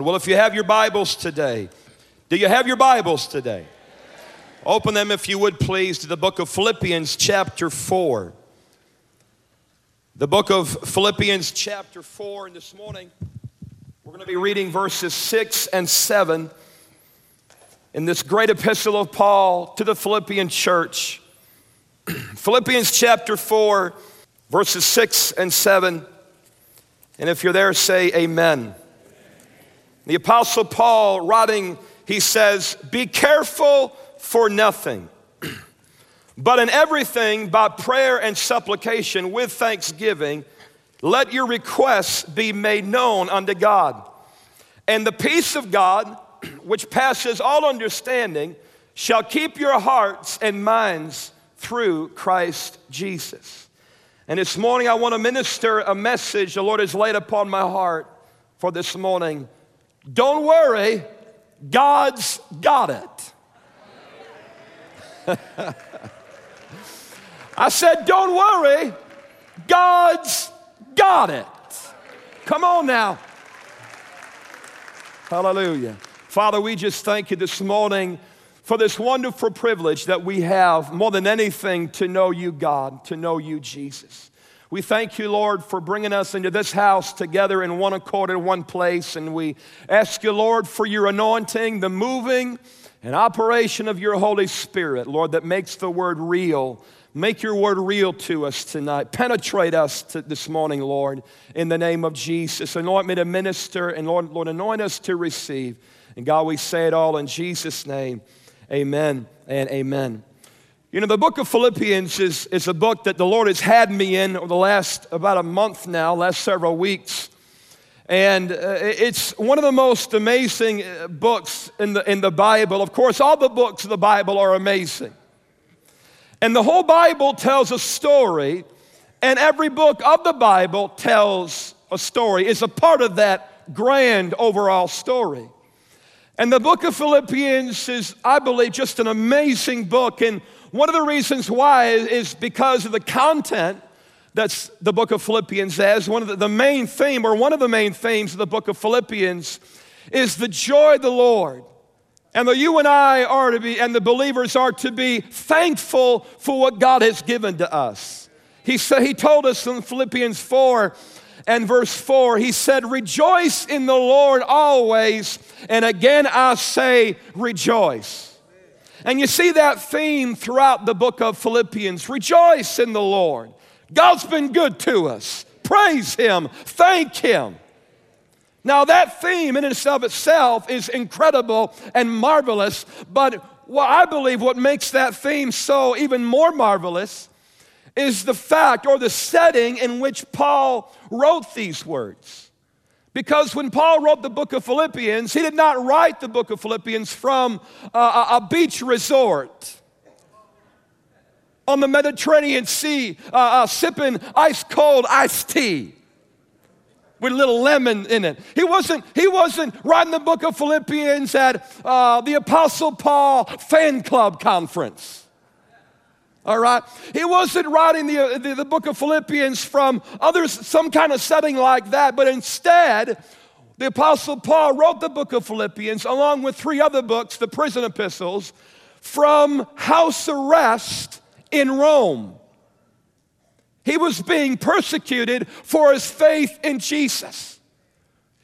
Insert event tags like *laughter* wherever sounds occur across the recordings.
Well, if you have your Bibles today, do you have your Bibles today? Open them, if you would please, to the book of Philippians, chapter 4. The book of Philippians, chapter 4, and this morning we're going to be reading verses 6 and 7 in this great epistle of Paul to the Philippian church. *clears throat* Philippians, chapter 4, verses 6 and 7. And if you're there, say amen. The Apostle Paul, writing, he says, Be careful for nothing, *clears throat* but in everything, by prayer and supplication with thanksgiving, let your requests be made known unto God. And the peace of God, *clears throat* which passes all understanding, shall keep your hearts and minds through Christ Jesus. And this morning, I want to minister a message the Lord has laid upon my heart for this morning don't worry, God's got it. *laughs* I said, Don't worry, God's got it. Come on now. Hallelujah. Father, we just thank you this morning for this wonderful privilege that we have, more than anything, to know you, God, to know you, Jesus. We thank you, Lord, for bringing us into this house together in one accord in one place. And we ask you, Lord, for your anointing, the moving and operation of your Holy Spirit, Lord, that makes the word real. Make your word real to us tonight. Penetrate us to this morning, Lord, in the name of Jesus. Anoint me to minister, and Lord, Lord, anoint us to receive. And God, we say it all in Jesus' name. Amen and amen. You know, the book of Philippians is, is a book that the Lord has had me in over the last about a month now, last several weeks. And uh, it's one of the most amazing uh, books in the, in the Bible. Of course, all the books of the Bible are amazing. And the whole Bible tells a story, and every book of the Bible tells a story, is a part of that grand overall story. And the book of Philippians is, I believe, just an amazing book. And one of the reasons why is because of the content that's the book of Philippians says. One of the, the main theme, or one of the main themes of the book of Philippians, is the joy of the Lord. And the you and I are to be, and the believers are to be thankful for what God has given to us. He said, He told us in Philippians 4 and verse 4, He said, Rejoice in the Lord always, and again I say, rejoice. And you see that theme throughout the book of Philippians. Rejoice in the Lord. God's been good to us. Praise Him. Thank Him. Now, that theme in and of itself is incredible and marvelous, but I believe what makes that theme so even more marvelous is the fact or the setting in which Paul wrote these words. Because when Paul wrote the book of Philippians, he did not write the book of Philippians from a, a beach resort on the Mediterranean Sea, uh, uh, sipping ice cold iced tea with a little lemon in it. He wasn't, he wasn't writing the book of Philippians at uh, the Apostle Paul fan club conference. All right? He wasn't writing the, uh, the, the book of Philippians from others, some kind of setting like that, but instead, the Apostle Paul wrote the book of Philippians along with three other books, the prison epistles, from house arrest in Rome. He was being persecuted for his faith in Jesus.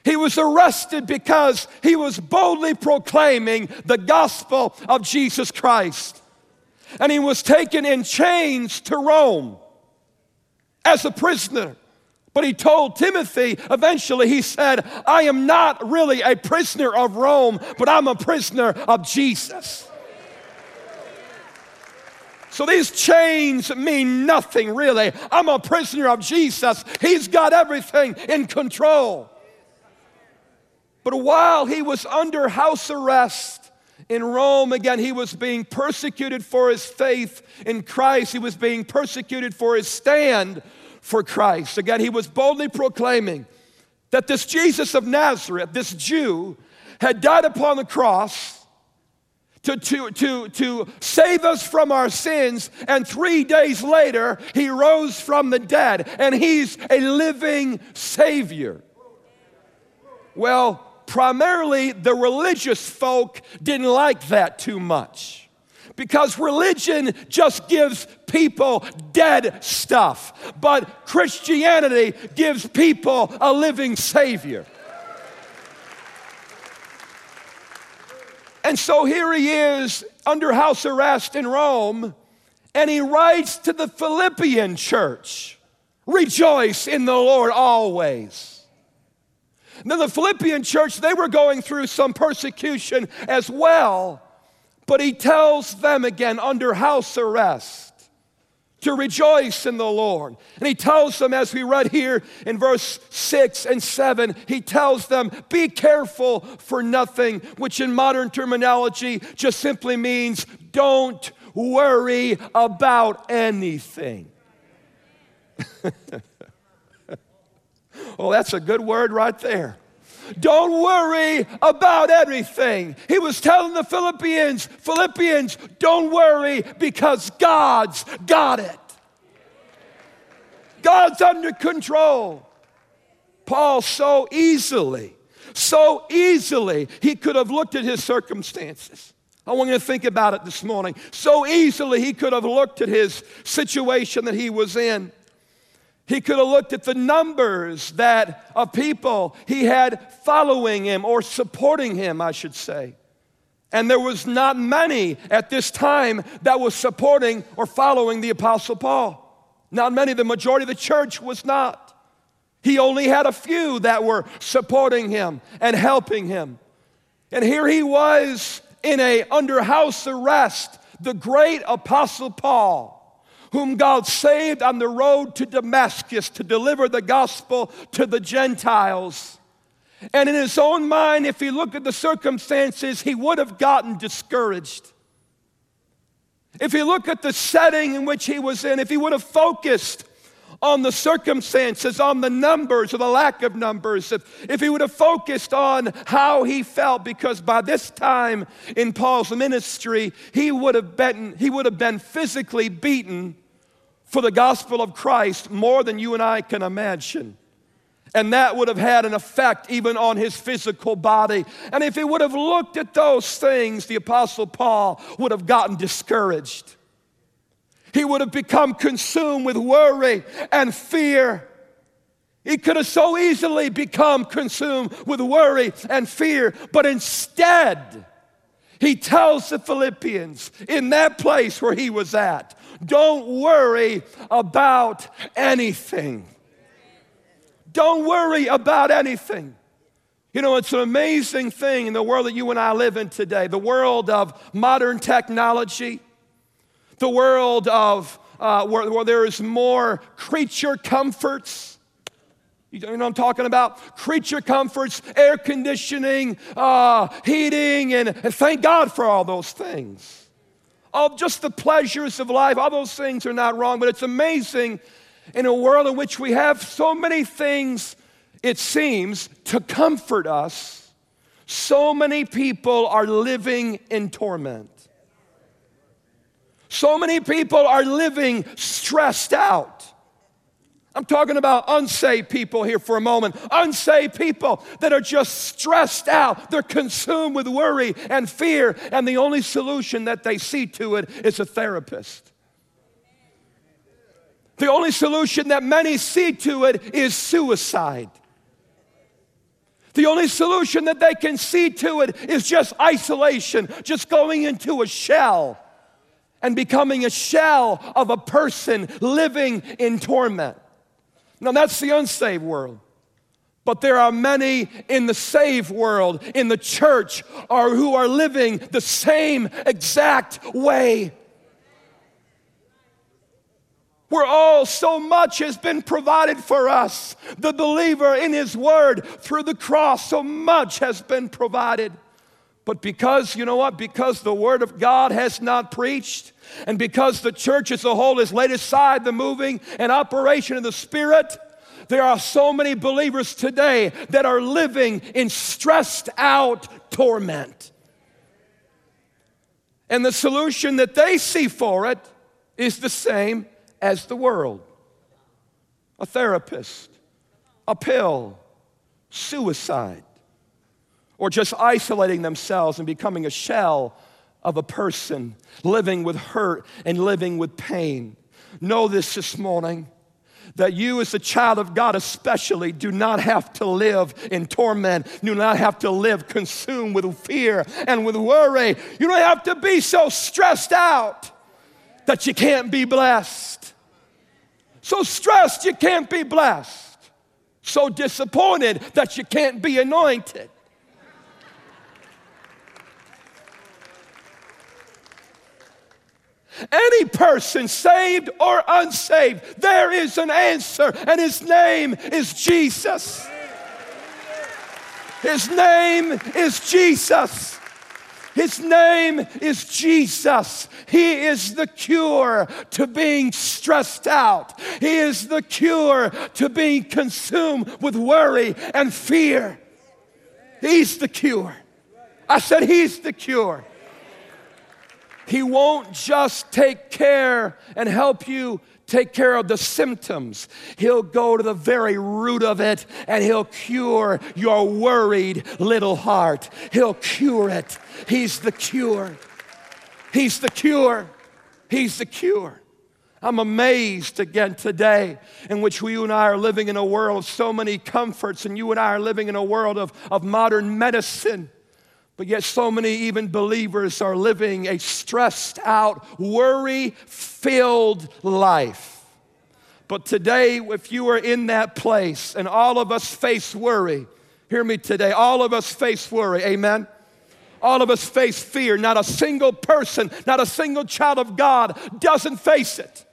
He was arrested because he was boldly proclaiming the gospel of Jesus Christ and he was taken in chains to Rome as a prisoner. But he told Timothy eventually, he said, I am not really a prisoner of Rome, but I'm a prisoner of Jesus. So these chains mean nothing really. I'm a prisoner of Jesus. He's got everything in control. But while he was under house arrest, in Rome, again, he was being persecuted for his faith in Christ. He was being persecuted for his stand for Christ. Again, he was boldly proclaiming that this Jesus of Nazareth, this Jew, had died upon the cross to, to, to, to save us from our sins. And three days later, he rose from the dead, and he's a living Savior. Well, primarily the religious folk didn't like that too much because religion just gives people dead stuff, but Christianity gives people a living Savior. And so here he is under house arrest in Rome, and he writes to the Philippian church Rejoice in the Lord always. Now, the Philippian church, they were going through some persecution as well, but he tells them again under house arrest to rejoice in the Lord. And he tells them, as we read here in verse 6 and 7, he tells them, Be careful for nothing, which in modern terminology just simply means don't worry about anything. *laughs* well, that's a good word right there. Don't worry about everything. He was telling the Philippians, Philippians, don't worry because God's got it. God's under control. Paul so easily, so easily, he could have looked at his circumstances. I want you to think about it this morning. So easily, he could have looked at his situation that he was in. He could have looked at the numbers that of people he had following him or supporting him, I should say. And there was not many at this time that was supporting or following the apostle Paul. Not many, the majority of the church was not. He only had a few that were supporting him and helping him. And here he was in a under house arrest, the great apostle Paul whom God saved on the road to Damascus to deliver the gospel to the Gentiles. And in his own mind, if he looked at the circumstances, he would have gotten discouraged. If he looked at the setting in which he was in, if he would have focused on the circumstances, on the numbers or the lack of numbers, if, if he would have focused on how he felt, because by this time in Paul's ministry, he would have been, he would have been physically beaten for the gospel of Christ more than you and I can imagine. And that would have had an effect even on his physical body. And if he would have looked at those things, the Apostle Paul would have gotten discouraged. He would have become consumed with worry and fear. He could have so easily become consumed with worry and fear, but instead, he tells the Philippians in that place where he was at, don't worry about anything. Don't worry about anything. You know, it's an amazing thing in the world that you and I live in today the world of modern technology, the world of uh, where, where there is more creature comforts you know what I'm talking about? Creature comforts, air conditioning, uh, heating, and, and thank God for all those things. All just the pleasures of life, all those things are not wrong, but it's amazing in a world in which we have so many things, it seems, to comfort us. So many people are living in torment. So many people are living stressed out. I'm talking about unsaved people here for a moment. Unsaved people that are just stressed out. They're consumed with worry and fear, and the only solution that they see to it is a therapist. The only solution that many see to it is suicide. The only solution that they can see to it is just isolation, just going into a shell and becoming a shell of a person living in torment. Now, that's the unsaved world. But there are many in the saved world, in the church, who are living the same exact way. Where all so much has been provided for us. The believer in his word through the cross, so much has been provided. But because, you know what, because the word of God has not preached, and because the church as a whole has laid aside the moving and operation of the Spirit, there are so many believers today that are living in stressed out torment. And the solution that they see for it is the same as the world a therapist, a pill, suicide. Or just isolating themselves and becoming a shell of a person living with hurt and living with pain. Know this this morning that you, as a child of God, especially, do not have to live in torment, do not have to live consumed with fear and with worry. You don't have to be so stressed out that you can't be blessed. So stressed you can't be blessed. So disappointed that you can't be anointed. Any person, saved or unsaved, there is an answer, and his name is Jesus. His name is Jesus. His name is Jesus. He is the cure to being stressed out. He is the cure to being consumed with worry and fear. He's the cure. I said, He's the cure. He won't just take care and help you take care of the symptoms. He'll go to the very root of it and he'll cure your worried little heart. He'll cure it. He's the cure. He's the cure. He's the cure. I'm amazed again today in which we, you and I are living in a world of so many comforts, and you and I are living in a world of, of modern medicine. But yet, so many even believers are living a stressed out, worry filled life. But today, if you are in that place, and all of us face worry, hear me today, all of us face worry, amen? All of us face fear. Not a single person, not a single child of God doesn't face it.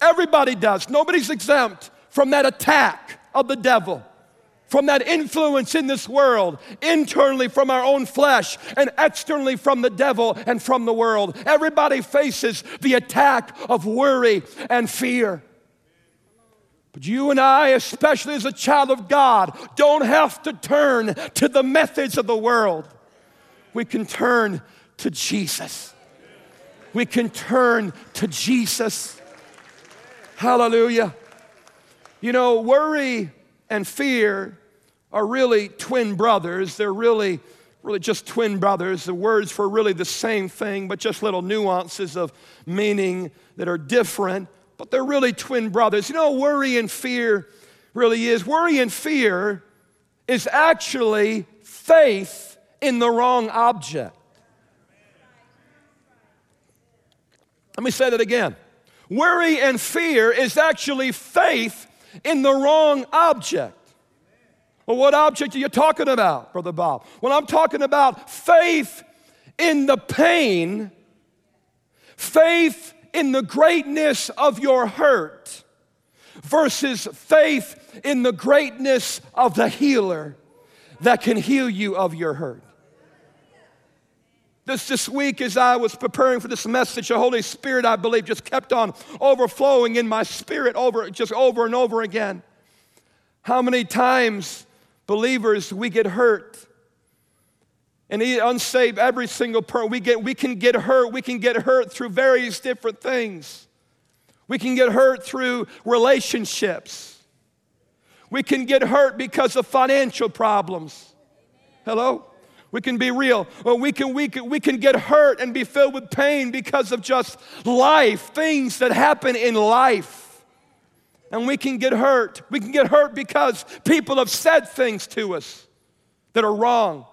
Everybody does. Nobody's exempt from that attack of the devil from that influence in this world, internally from our own flesh, and externally from the devil and from the world. Everybody faces the attack of worry and fear. But you and I, especially as a child of God, don't have to turn to the methods of the world. We can turn to Jesus. We can turn to Jesus. Hallelujah. You know, worry and fear are really twin brothers. They're really, really just twin brothers. The words for really the same thing, but just little nuances of meaning that are different. But they're really twin brothers. You know, worry and fear really is. Worry and fear is actually faith in the wrong object. Let me say that again. Worry and fear is actually faith in the wrong object. Well, what object are you talking about, Brother Bob? Well, I'm talking about faith in the pain, faith in the greatness of your hurt, versus faith in the greatness of the healer that can heal you of your hurt. This, this week, as I was preparing for this message, the Holy Spirit, I believe, just kept on overflowing in my spirit over, just over and over again. How many times Believers, we get hurt. And unsaved, every single person, we, get, we can get hurt. We can get hurt through various different things. We can get hurt through relationships. We can get hurt because of financial problems. Hello? We can be real. Or we can, we, can, we can get hurt and be filled with pain because of just life, things that happen in life and we can get hurt. We can get hurt because people have said things to us that are wrong.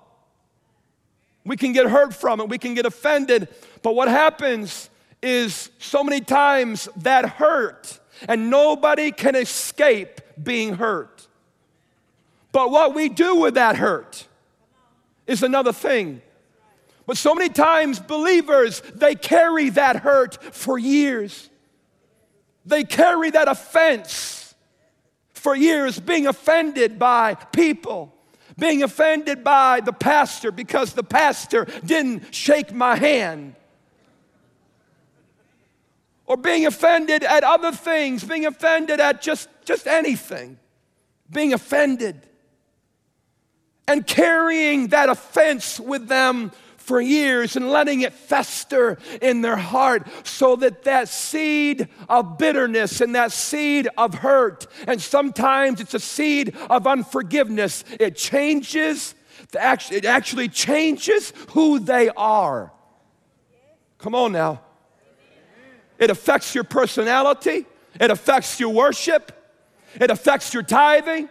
We can get hurt from it, we can get offended. But what happens is so many times that hurt, and nobody can escape being hurt. But what we do with that hurt is another thing. But so many times, believers, they carry that hurt for years. They carry that offense for years, being offended by people, being offended by the pastor because the pastor didn't shake my hand. Or being offended at other things, being offended at just, just anything, being offended. And carrying that offense with them for years and letting it fester in their heart so that that seed of bitterness and that seed of hurt, and sometimes it's a seed of unforgiveness, it changes it actually changes who they are. Come on now. It affects your personality, it affects your worship, it affects your tithing,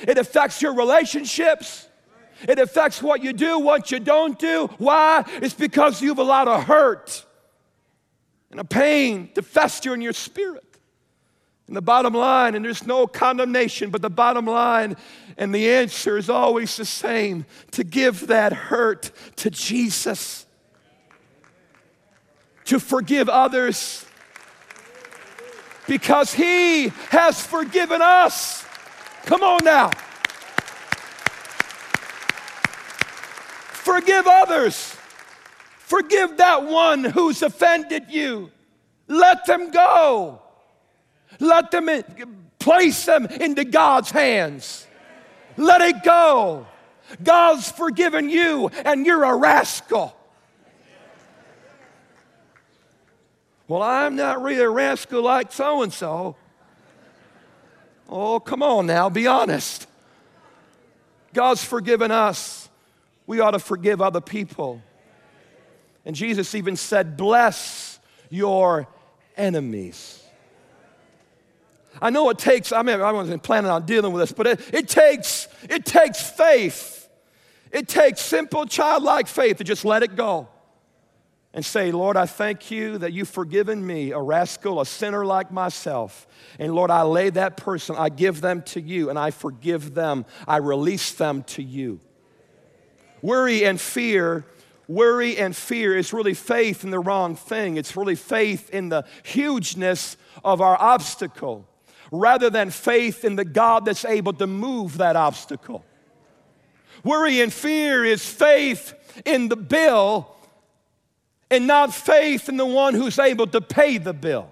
it affects your relationships. It affects what you do, what you don't do. Why? It's because you've allowed a hurt and a pain to fester in your spirit. And the bottom line, and there's no condemnation, but the bottom line and the answer is always the same to give that hurt to Jesus, to forgive others, because He has forgiven us. Come on now. Forgive others. Forgive that one who's offended you. Let them go. Let them in, place them into God's hands. Let it go. God's forgiven you, and you're a rascal. Well, I'm not really a rascal like so and so. Oh, come on now, be honest. God's forgiven us. We ought to forgive other people. And Jesus even said, Bless your enemies. I know it takes, I mean, I wasn't planning on dealing with this, but it, it takes, it takes faith. It takes simple childlike faith to just let it go and say, Lord, I thank you that you've forgiven me, a rascal, a sinner like myself. And Lord, I lay that person, I give them to you, and I forgive them. I release them to you. Worry and fear, worry and fear is really faith in the wrong thing. It's really faith in the hugeness of our obstacle rather than faith in the God that's able to move that obstacle. Worry and fear is faith in the bill and not faith in the one who's able to pay the bill.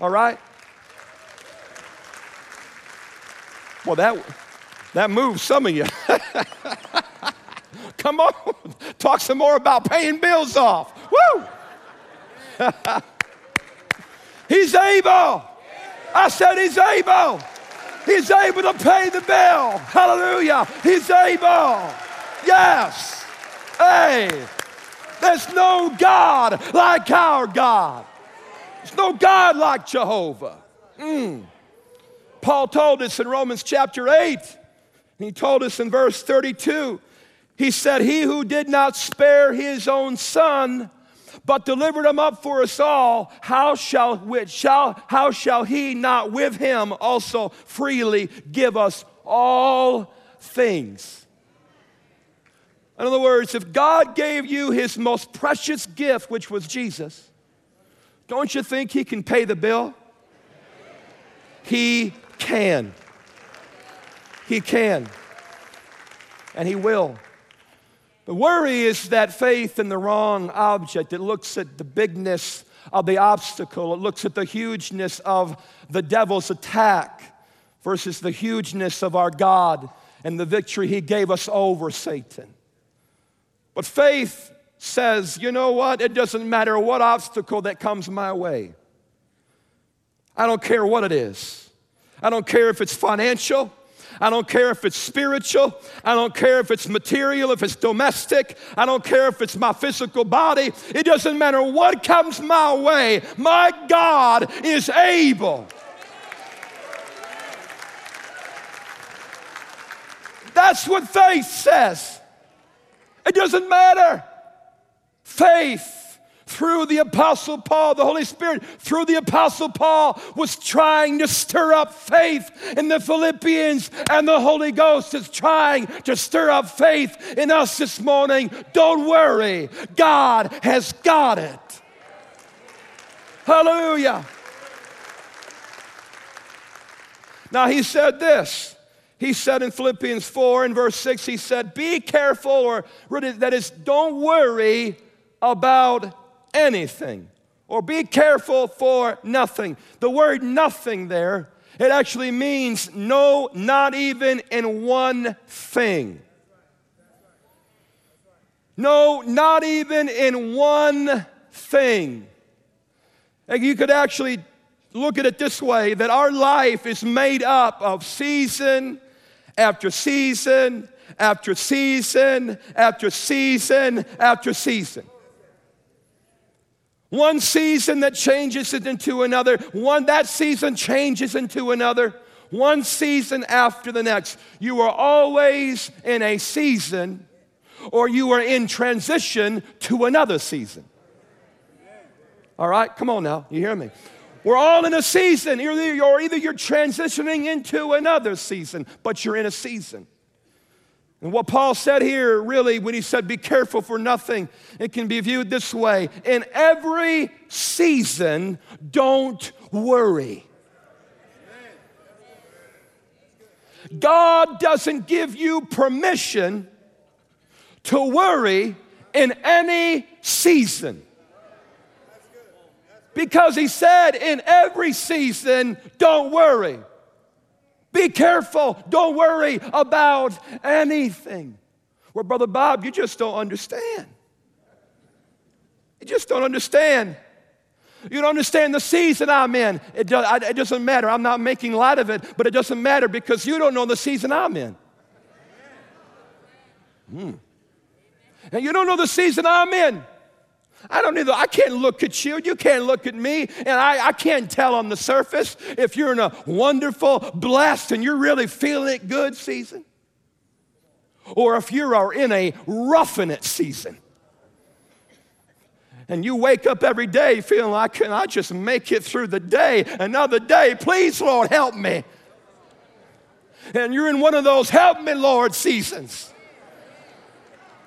All right? Well, that, that moves some of you. *laughs* Come on, talk some more about paying bills off. Woo! *laughs* he's able. I said he's able. He's able to pay the bill. Hallelujah. He's able. Yes. Hey, there's no God like our God. There's no God like Jehovah. Mm. Paul told us in Romans chapter 8, he told us in verse 32, he said, He who did not spare his own son, but delivered him up for us all, how shall, which shall, how shall he not with him also freely give us all things? In other words, if God gave you his most precious gift, which was Jesus, don't you think he can pay the bill? He can. He can. And he will. The worry is that faith in the wrong object. It looks at the bigness of the obstacle, it looks at the hugeness of the devil's attack versus the hugeness of our God and the victory he gave us over Satan. But faith says, you know what? It doesn't matter what obstacle that comes my way. I don't care what it is. I don't care if it's financial. I don't care if it's spiritual. I don't care if it's material, if it's domestic. I don't care if it's my physical body. It doesn't matter what comes my way. My God is able. That's what faith says. It doesn't matter. Faith through the Apostle Paul, the Holy Spirit, through the Apostle Paul, was trying to stir up faith in the Philippians, and the Holy Ghost is trying to stir up faith in us this morning. Don't worry, God has got it. Hallelujah. Now, he said this he said in Philippians 4 in verse 6, he said, Be careful, or that is, don't worry about anything, or be careful for nothing. The word nothing there, it actually means no, not even in one thing. No, not even in one thing. And you could actually look at it this way that our life is made up of season after season after season after season after season. One season that changes it into another, one that season changes into another, one season after the next. You are always in a season or you are in transition to another season. All right, come on now, you hear me? We're all in a season, either you're, either you're transitioning into another season, but you're in a season. And what Paul said here, really, when he said, Be careful for nothing, it can be viewed this way In every season, don't worry. God doesn't give you permission to worry in any season. Because he said, in every season, don't worry. Be careful. Don't worry about anything. Well, Brother Bob, you just don't understand. You just don't understand. You don't understand the season I'm in. It, do, it doesn't matter. I'm not making light of it, but it doesn't matter because you don't know the season I'm in. Hmm. And you don't know the season I'm in. I don't either. I can't look at you. You can't look at me. And I, I can't tell on the surface if you're in a wonderful, blessed, and you're really feeling it good season. Or if you are in a roughing it season. And you wake up every day feeling like, can I just make it through the day? Another day, please, Lord, help me. And you're in one of those help me, Lord seasons.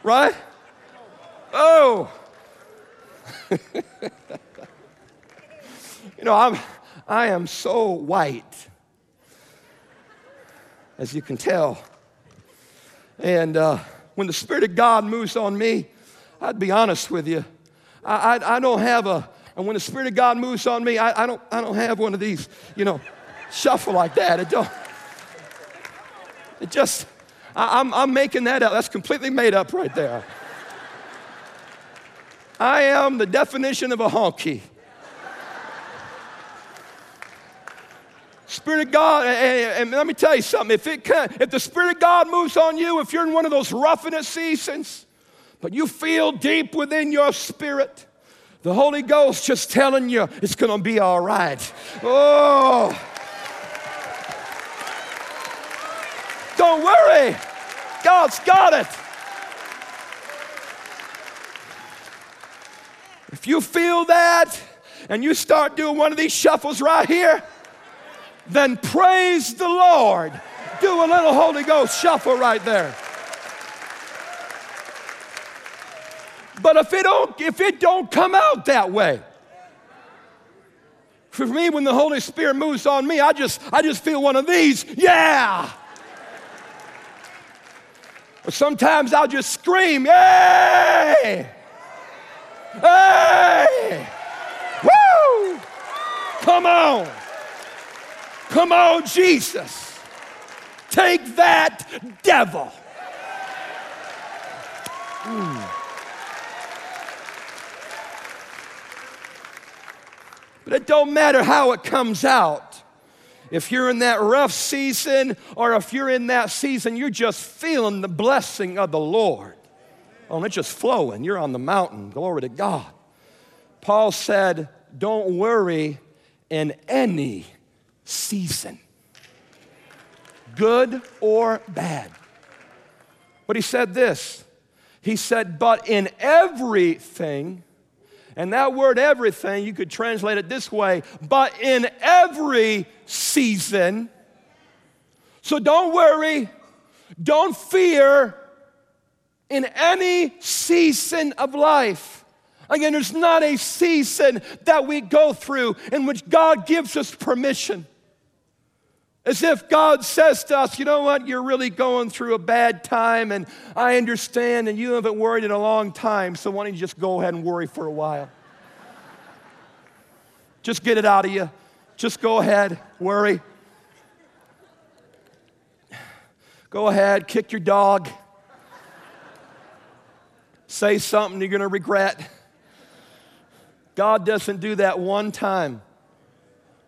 Right? Oh. *laughs* you know, I'm, I am so white, as you can tell. And uh, when the Spirit of God moves on me, I'd be honest with you, I, I, I don't have a, and when the Spirit of God moves on me, I, I, don't, I don't have one of these, you know, shuffle like that. It don't, it just, I, I'm, I'm making that up. That's completely made up right there. I am the definition of a honky. Spirit of God, and, and, let me tell you something. If, it can, if the Spirit of God moves on you, if you're in one of those roughing it seasons, but you feel deep within your spirit, the Holy Ghost just telling you it's going to be all right. Oh. Don't worry. God's got it. If you feel that and you start doing one of these shuffles right here, then praise the Lord. Do a little Holy Ghost shuffle right there. But if it don't, if it don't come out that way, for me, when the Holy Spirit moves on me, I just, I just feel one of these, yeah. Or sometimes I'll just scream, yay! Hey! Woo! Come on. Come on, Jesus. Take that, devil. Mm. But it don't matter how it comes out. If you're in that rough season or if you're in that season, you're just feeling the blessing of the Lord. Oh, it's just flowing. You're on the mountain. Glory to God. Paul said, Don't worry in any season, good or bad. But he said this He said, But in everything, and that word everything, you could translate it this way, but in every season. So don't worry, don't fear, in any season of life. Again, there's not a season that we go through in which God gives us permission. As if God says to us, you know what, you're really going through a bad time, and I understand, and you haven't worried in a long time, so why don't you just go ahead and worry for a while? *laughs* just get it out of you. Just go ahead, worry. Go ahead, kick your dog say something you're going to regret. God doesn't do that one time.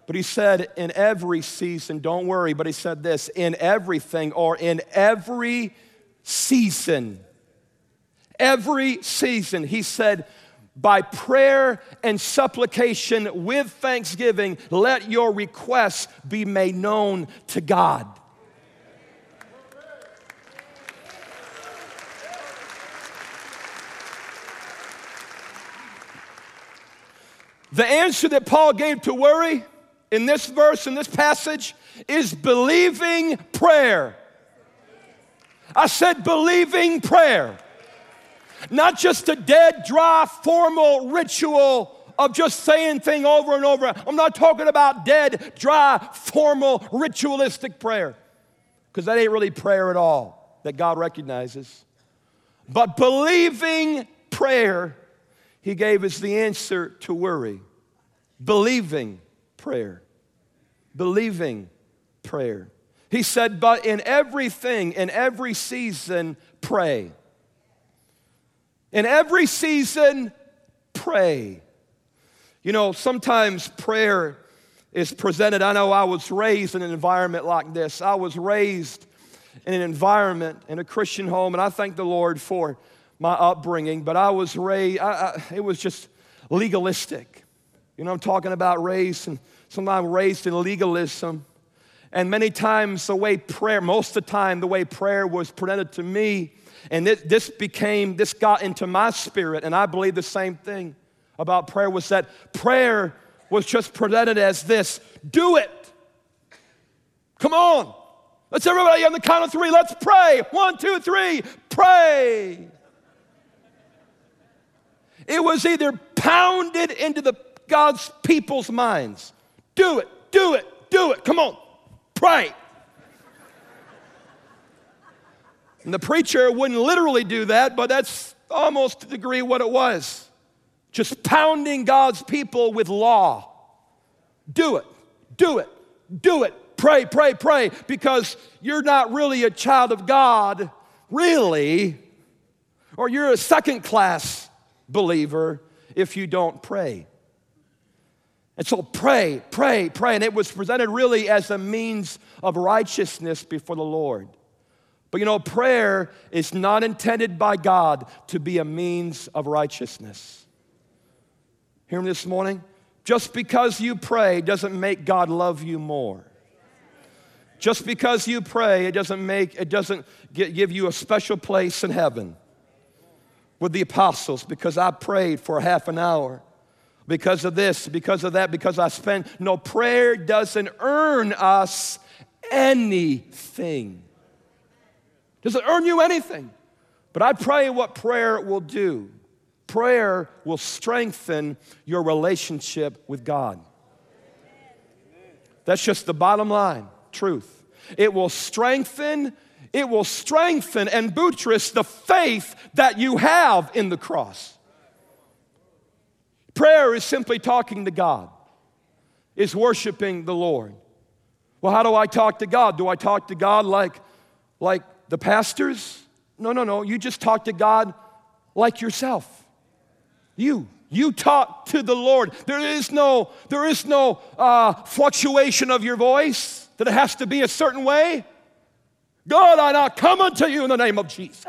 But he said, in every season, don't worry, but he said this in everything or in every season. Every season, he said, by prayer and supplication with thanksgiving, let your requests be made known to God. The answer that Paul gave to worry in this verse, in this passage, is believing prayer. I said believing prayer. Not just a dead, dry, formal ritual of just saying thing over and over. I'm not talking about dead, dry, formal, ritualistic prayer. Because that ain't really prayer at all that God recognizes. But believing prayer he gave us the answer to worry believing prayer. Believing prayer. He said, But in everything, in every season, pray. In every season, pray. You know, sometimes prayer is presented. I know I was raised in an environment like this. I was raised in an environment in a Christian home, and I thank the Lord for my upbringing, but I was raised, I, I, it was just legalistic. You know, I'm talking about race, and sometimes raised in legalism. And many times, the way prayer, most of the time, the way prayer was presented to me, and this, this became, this got into my spirit, and I believe the same thing about prayer was that prayer was just presented as this do it. Come on. Let's everybody on the count of three, let's pray. One, two, three, pray. It was either pounded into the God's people's minds. Do it, do it, do it. Come on, pray. And the preacher wouldn't literally do that, but that's almost to the degree what it was. Just pounding God's people with law. Do it, do it, do it. Pray, pray, pray, because you're not really a child of God, really, or you're a second class believer if you don't pray. And so pray, pray, pray. And it was presented really as a means of righteousness before the Lord. But you know, prayer is not intended by God to be a means of righteousness. Hear me this morning? Just because you pray doesn't make God love you more. Just because you pray, it doesn't make, it doesn't give you a special place in heaven with the apostles because I prayed for half an hour. Because of this, because of that, because I spent. No, prayer doesn't earn us anything. Doesn't earn you anything. But I pray what prayer will do. Prayer will strengthen your relationship with God. That's just the bottom line truth. It will strengthen it will strengthen and buttress the faith that you have in the cross. Prayer is simply talking to God, is worshiping the Lord. Well, how do I talk to God? Do I talk to God like, like the pastors? No, no, no. You just talk to God like yourself. You. You talk to the Lord. There is no, there is no uh, fluctuation of your voice that it has to be a certain way. God, I now come unto you in the name of Jesus.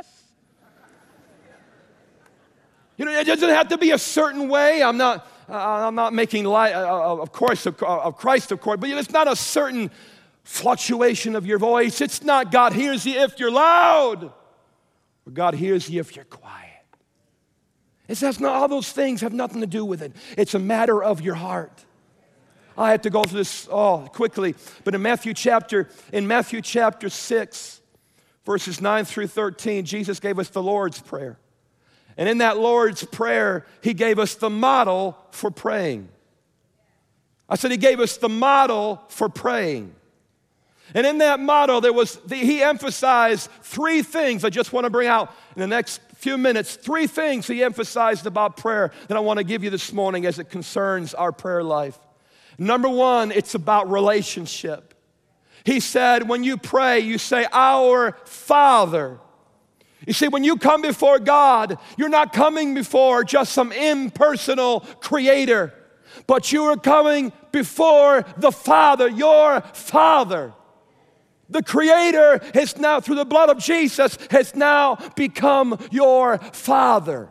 You know, it doesn't have to be a certain way. I'm not, I'm not making light, uh, uh of course, of, uh, Christ, of course, but it's not a certain fluctuation of your voice. It's not God hears you if you're loud, God hears you if you're quiet. It's that's not all those things have nothing to do with it. It's a matter of your heart. I have to go through this oh, quickly, but in Matthew chapter, in Matthew chapter 6, verses 9 through 13, Jesus gave us the Lord's Prayer. And in that Lord's Prayer, He gave us the model for praying. I said He gave us the model for praying. And in that model, there was the, He emphasized three things I just want to bring out in the next few minutes. Three things He emphasized about prayer that I want to give you this morning as it concerns our prayer life. Number one, it's about relationship. He said, when you pray, you say, Our Father. You see, when you come before God, you're not coming before just some impersonal creator, but you are coming before the Father, your Father. The Creator has now, through the blood of Jesus, has now become your Father.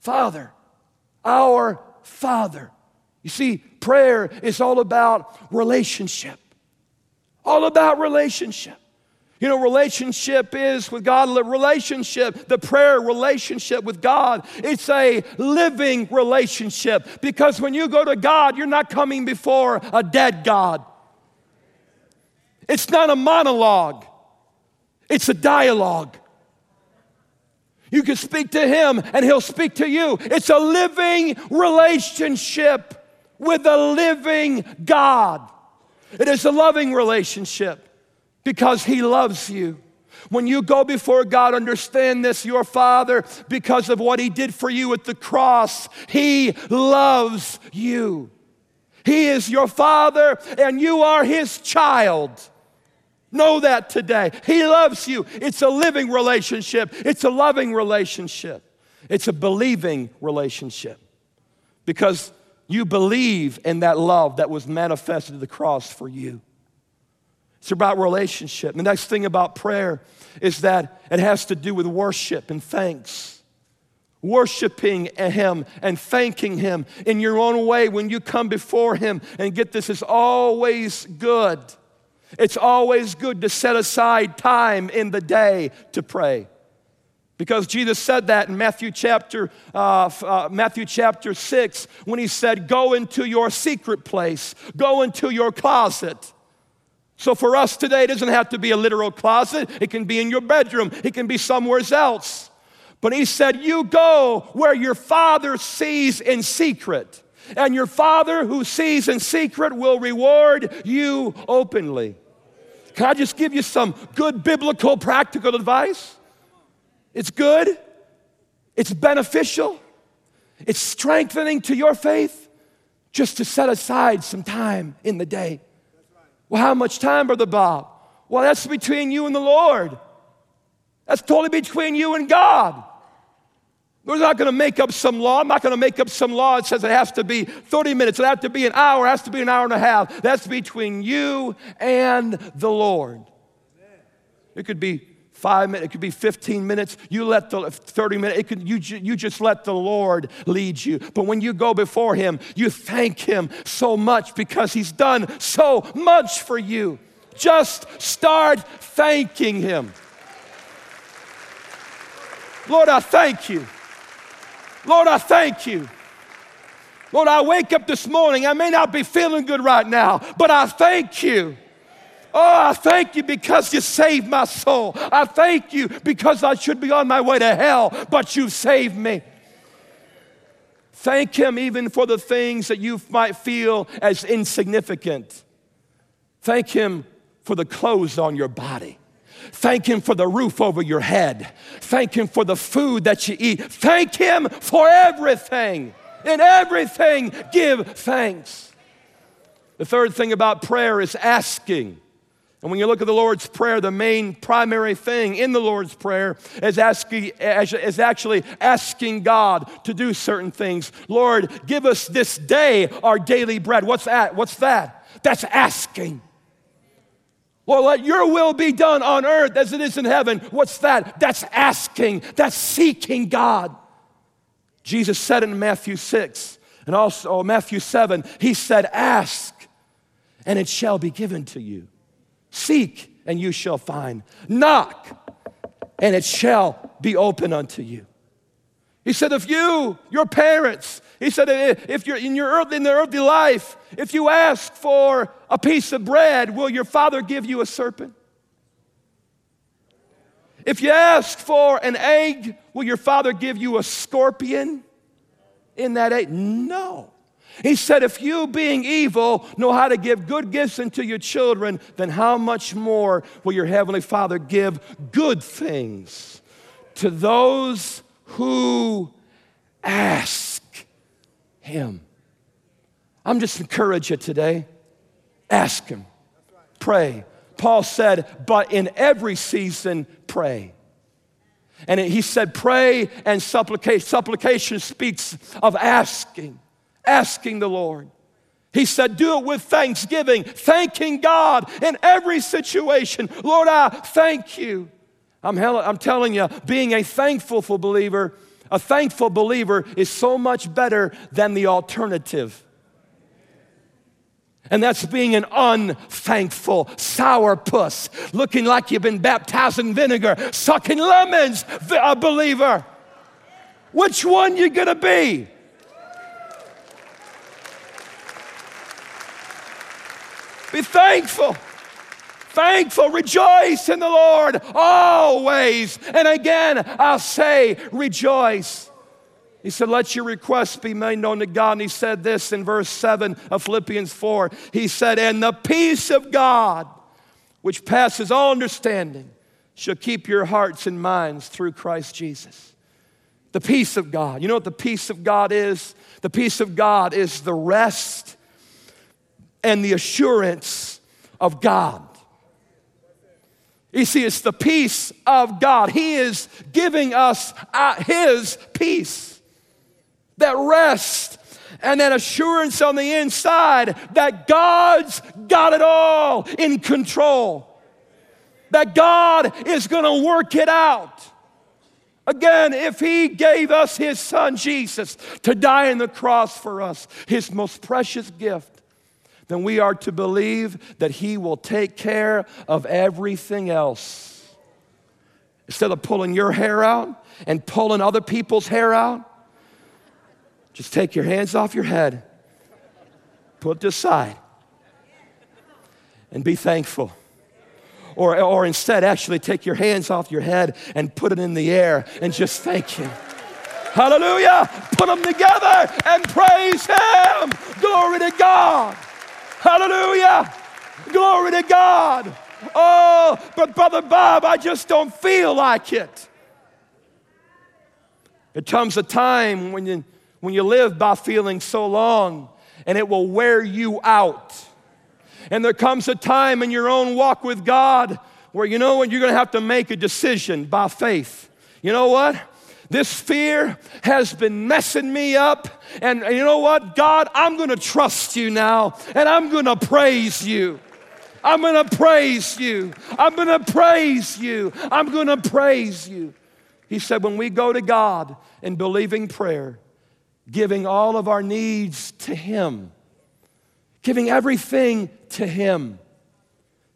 Father, our Father. You see, prayer is all about relationship. All about relationship. You know, relationship is with God, relationship, the prayer relationship with God, it's a living relationship because when you go to God, you're not coming before a dead God. It's not a monologue, it's a dialogue. You can speak to him and he'll speak to you. It's a living relationship with a living God. It is a loving relationship because He loves you. When you go before God, understand this your Father, because of what He did for you at the cross, He loves you. He is your Father, and you are His child. Know that today. He loves you. It's a living relationship, it's a loving relationship, it's a believing relationship because you believe in that love that was manifested at the cross for you. It's about relationship. The next thing about prayer is that it has to do with worship and thanks. Worshiping Him and thanking Him in your own way when you come before Him. And get this, is always good. It's always good to set aside time in the day to pray. Because Jesus said that in Matthew chapter, uh, uh, Matthew chapter 6 when he said, Go into your secret place, go into your closet. So for us today, it doesn't have to be a literal closet, it can be in your bedroom, it can be somewhere else. But he said, You go where your father sees in secret, and your father who sees in secret will reward you openly. Can I just give you some good biblical practical advice? It's good, it's beneficial, it's strengthening to your faith just to set aside some time in the day. Well, how much time, Brother Bob? Well, that's between you and the Lord. That's totally between you and God. We're not going to make up some law. I'm not going to make up some law that says it has to be 30 minutes, it has to be an hour, it has to be an hour and a half. That's between you and the Lord. It could be five minutes, it could be 15 minutes. You let the 30 minutes, it could, you, you just let the Lord lead you. But when you go before Him, you thank Him so much because He's done so much for you. Just start thanking Him. Lord, I thank you. Lord, I thank you. Lord, I wake up this morning. I may not be feeling good right now, but I thank you. Oh, I thank you because you saved my soul. I thank you because I should be on my way to hell, but you saved me. Thank Him even for the things that you might feel as insignificant. Thank Him for the clothes on your body. Thank Him for the roof over your head. Thank Him for the food that you eat. Thank Him for everything. In everything, give thanks. The third thing about prayer is asking. And when you look at the Lord's Prayer, the main primary thing in the Lord's Prayer is, asking, is actually asking God to do certain things. Lord, give us this day our daily bread. What's that? What's that? That's asking. Lord, let your will be done on earth as it is in heaven. What's that? That's asking. That's seeking God. Jesus said in Matthew 6 and also Matthew 7, he said, Ask and it shall be given to you. Seek, and you shall find. Knock, and it shall be open unto you. He said, if you, your parents, he said, if you're in your earthly, in the earthly life, if you ask for a piece of bread, will your father give you a serpent? If you ask for an egg, will your father give you a scorpion in that egg? No. He said, If you, being evil, know how to give good gifts unto your children, then how much more will your heavenly Father give good things to those who ask Him? I'm just encouraging you today. Ask Him. Pray. Paul said, But in every season, pray. And he said, Pray and supplication. Supplication speaks of asking asking the Lord. He said, Do it with thanksgiving, thanking God in every situation. Lord, I thank you. I'm, I'm telling you, being a thankful believer, a thankful believer is so much better than the alternative. And that's being an unthankful sourpuss, looking like you've been baptized in vinegar, sucking lemons, a believer. Which one you gonna be? Be thankful. Thankful, rejoice in the Lord always. And again, I'll say, rejoice. He said, Let your requests be made known to God. And he said this in verse 7 of Philippians 4. He said, And the peace of God, which passes all understanding, shall keep your hearts and minds through Christ Jesus. The peace of God. You know what the peace of God is? The peace of God is the rest and the assurance of God. You see, it's the peace of God. He is giving us uh, His peace, that rest and that assurance on the inside that God's got it all in control, that God is going to work it out. Again, if He gave us His Son Jesus to die on the cross for us, His most precious gift, then we are to believe that He will take care of everything else. Instead of pulling your hair out and pulling other people's hair out, just take your hands off your head, put it aside, and be thankful. Or, or instead, actually take your hands off your head and put it in the air and just thank Him. Hallelujah! Put them together and praise Him. Glory to God. Hallelujah. Glory to God. Oh, but Brother Bob, I just don't feel like it. It comes a time when you, when you live by feeling so long and it will wear you out. And there comes a time in your own walk with God where you know what, you're going to have to make a decision by faith. You know what? This fear has been messing me up. And you know what? God, I'm going to trust you now and I'm going to praise you. I'm going to praise you. I'm going to praise you. I'm going to praise you. He said, when we go to God in believing prayer, giving all of our needs to Him, giving everything to Him,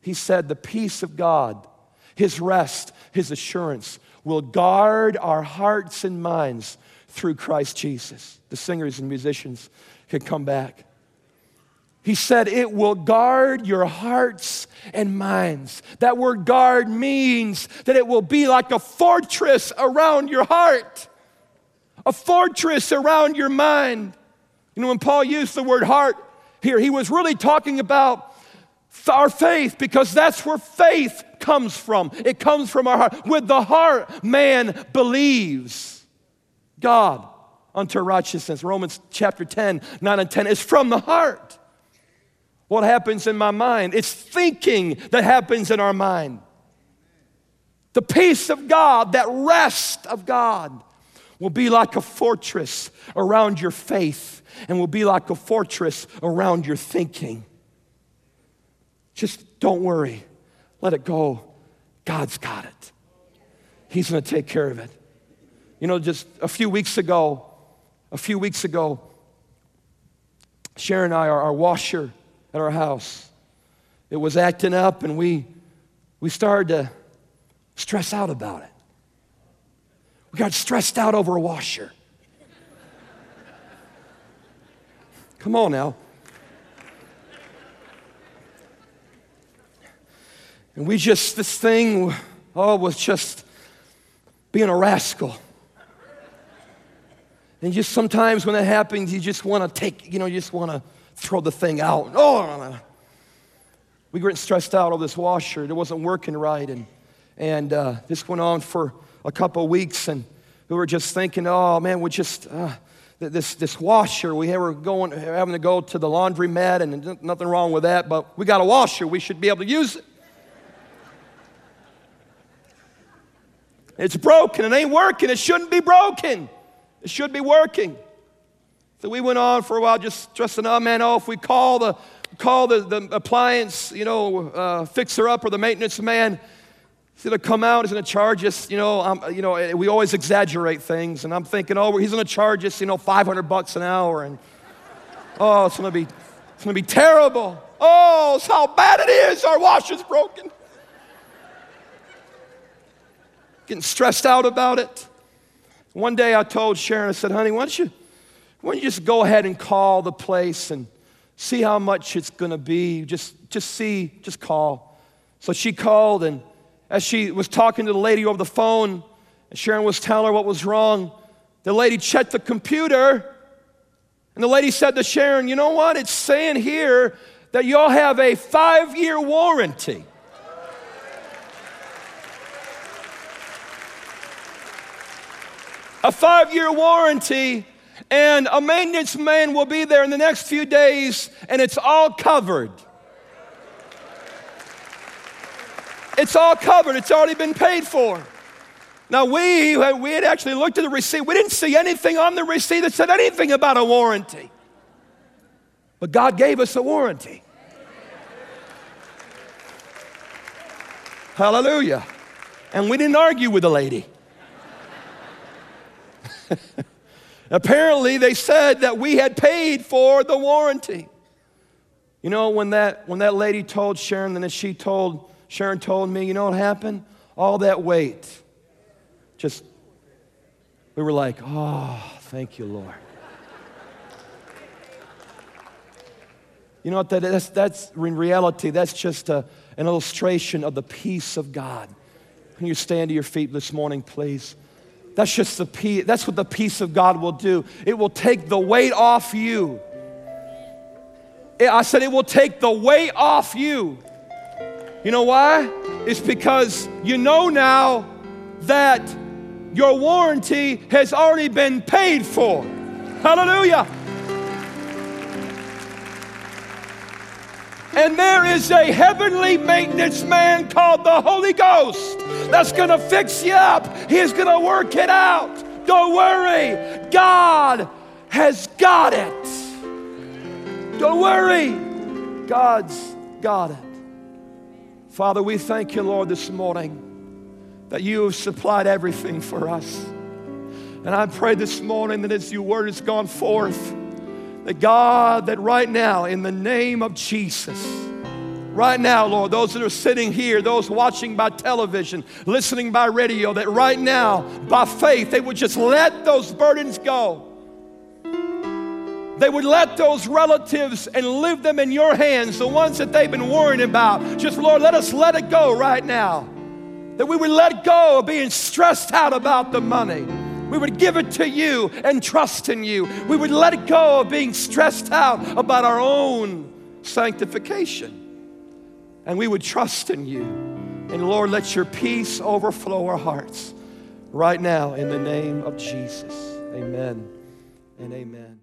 He said, the peace of God, His rest, His assurance will guard our hearts and minds through Christ Jesus. The singers and musicians could come back. He said, It will guard your hearts and minds. That word guard means that it will be like a fortress around your heart, a fortress around your mind. You know, when Paul used the word heart here, he was really talking about our faith because that's where faith comes from. It comes from our heart. With the heart, man believes God unto righteousness. Romans chapter 10, 9 and 10 is from the heart. What happens in my mind? It's thinking that happens in our mind. The peace of God, that rest of God, will be like a fortress around your faith and will be like a fortress around your thinking. Just don't worry. Let it go. God's got it. He's going to take care of it. You know, just a few weeks ago, a few weeks ago, Sharon and I, our, our washer at our house, it was acting up, and we, we started to stress out about it. We got stressed out over a washer. Come on now. And we just, this thing, oh, was just being a rascal. And just sometimes when that happens, you just want to take, you know, you just want to throw the thing out. Oh, we were getting stressed out over this washer. It wasn't working right. And, and uh, this went on for a couple of weeks. And we were just thinking, oh, man, we just, uh, this, this washer, we were going, having to go to the laundromat, and nothing wrong with that, but we got a washer. We should be able to use it. It's broken. It ain't working. It shouldn't be broken. It should be working. So we went on for a while just stressing, up, man. Oh, if we call the call the, the appliance, you know, uh, fixer up or the maintenance man, he's gonna come out, he's gonna charge us, you know, um, you know, we always exaggerate things. And I'm thinking, oh, he's gonna charge us, you know, 500 bucks an hour. And oh, it's gonna be, it's gonna be terrible. Oh, it's how bad it is. Our washer's broken. Getting stressed out about it. One day I told Sharon, I said, honey, why don't you, why don't you just go ahead and call the place and see how much it's going to be. Just, just see, just call. So she called, and as she was talking to the lady over the phone, and Sharon was telling her what was wrong, the lady checked the computer, and the lady said to Sharon, You know what? It's saying here that y'all have a five year warranty. A five year warranty and a maintenance man will be there in the next few days, and it's all covered. It's all covered, it's already been paid for. Now, we, we had actually looked at the receipt. We didn't see anything on the receipt that said anything about a warranty. But God gave us a warranty. Hallelujah. And we didn't argue with the lady. *laughs* Apparently, they said that we had paid for the warranty. You know, when that, when that lady told Sharon, then she told, Sharon told me, you know what happened? All that weight. Just, we were like, oh, thank you, Lord. You know what? That, that's, that's in reality, that's just a, an illustration of the peace of God. Can you stand to your feet this morning, please? That's just the peace. That's what the peace of God will do. It will take the weight off you. I said it will take the weight off you. You know why? It's because you know now that your warranty has already been paid for. Hallelujah. And there is a heavenly maintenance man called the Holy Ghost that's going to fix you up. He's going to work it out. Don't worry. God has got it. Don't worry. God's got it. Father, we thank you, Lord, this morning that you have supplied everything for us. And I pray this morning that as your word has gone forth, that God, that right now, in the name of Jesus, right now, Lord, those that are sitting here, those watching by television, listening by radio, that right now, by faith, they would just let those burdens go. They would let those relatives and leave them in your hands, the ones that they've been worrying about. Just, Lord, let us let it go right now. That we would let go of being stressed out about the money we would give it to you and trust in you. We would let go of being stressed out about our own sanctification. And we would trust in you. And Lord, let your peace overflow our hearts right now in the name of Jesus. Amen and amen.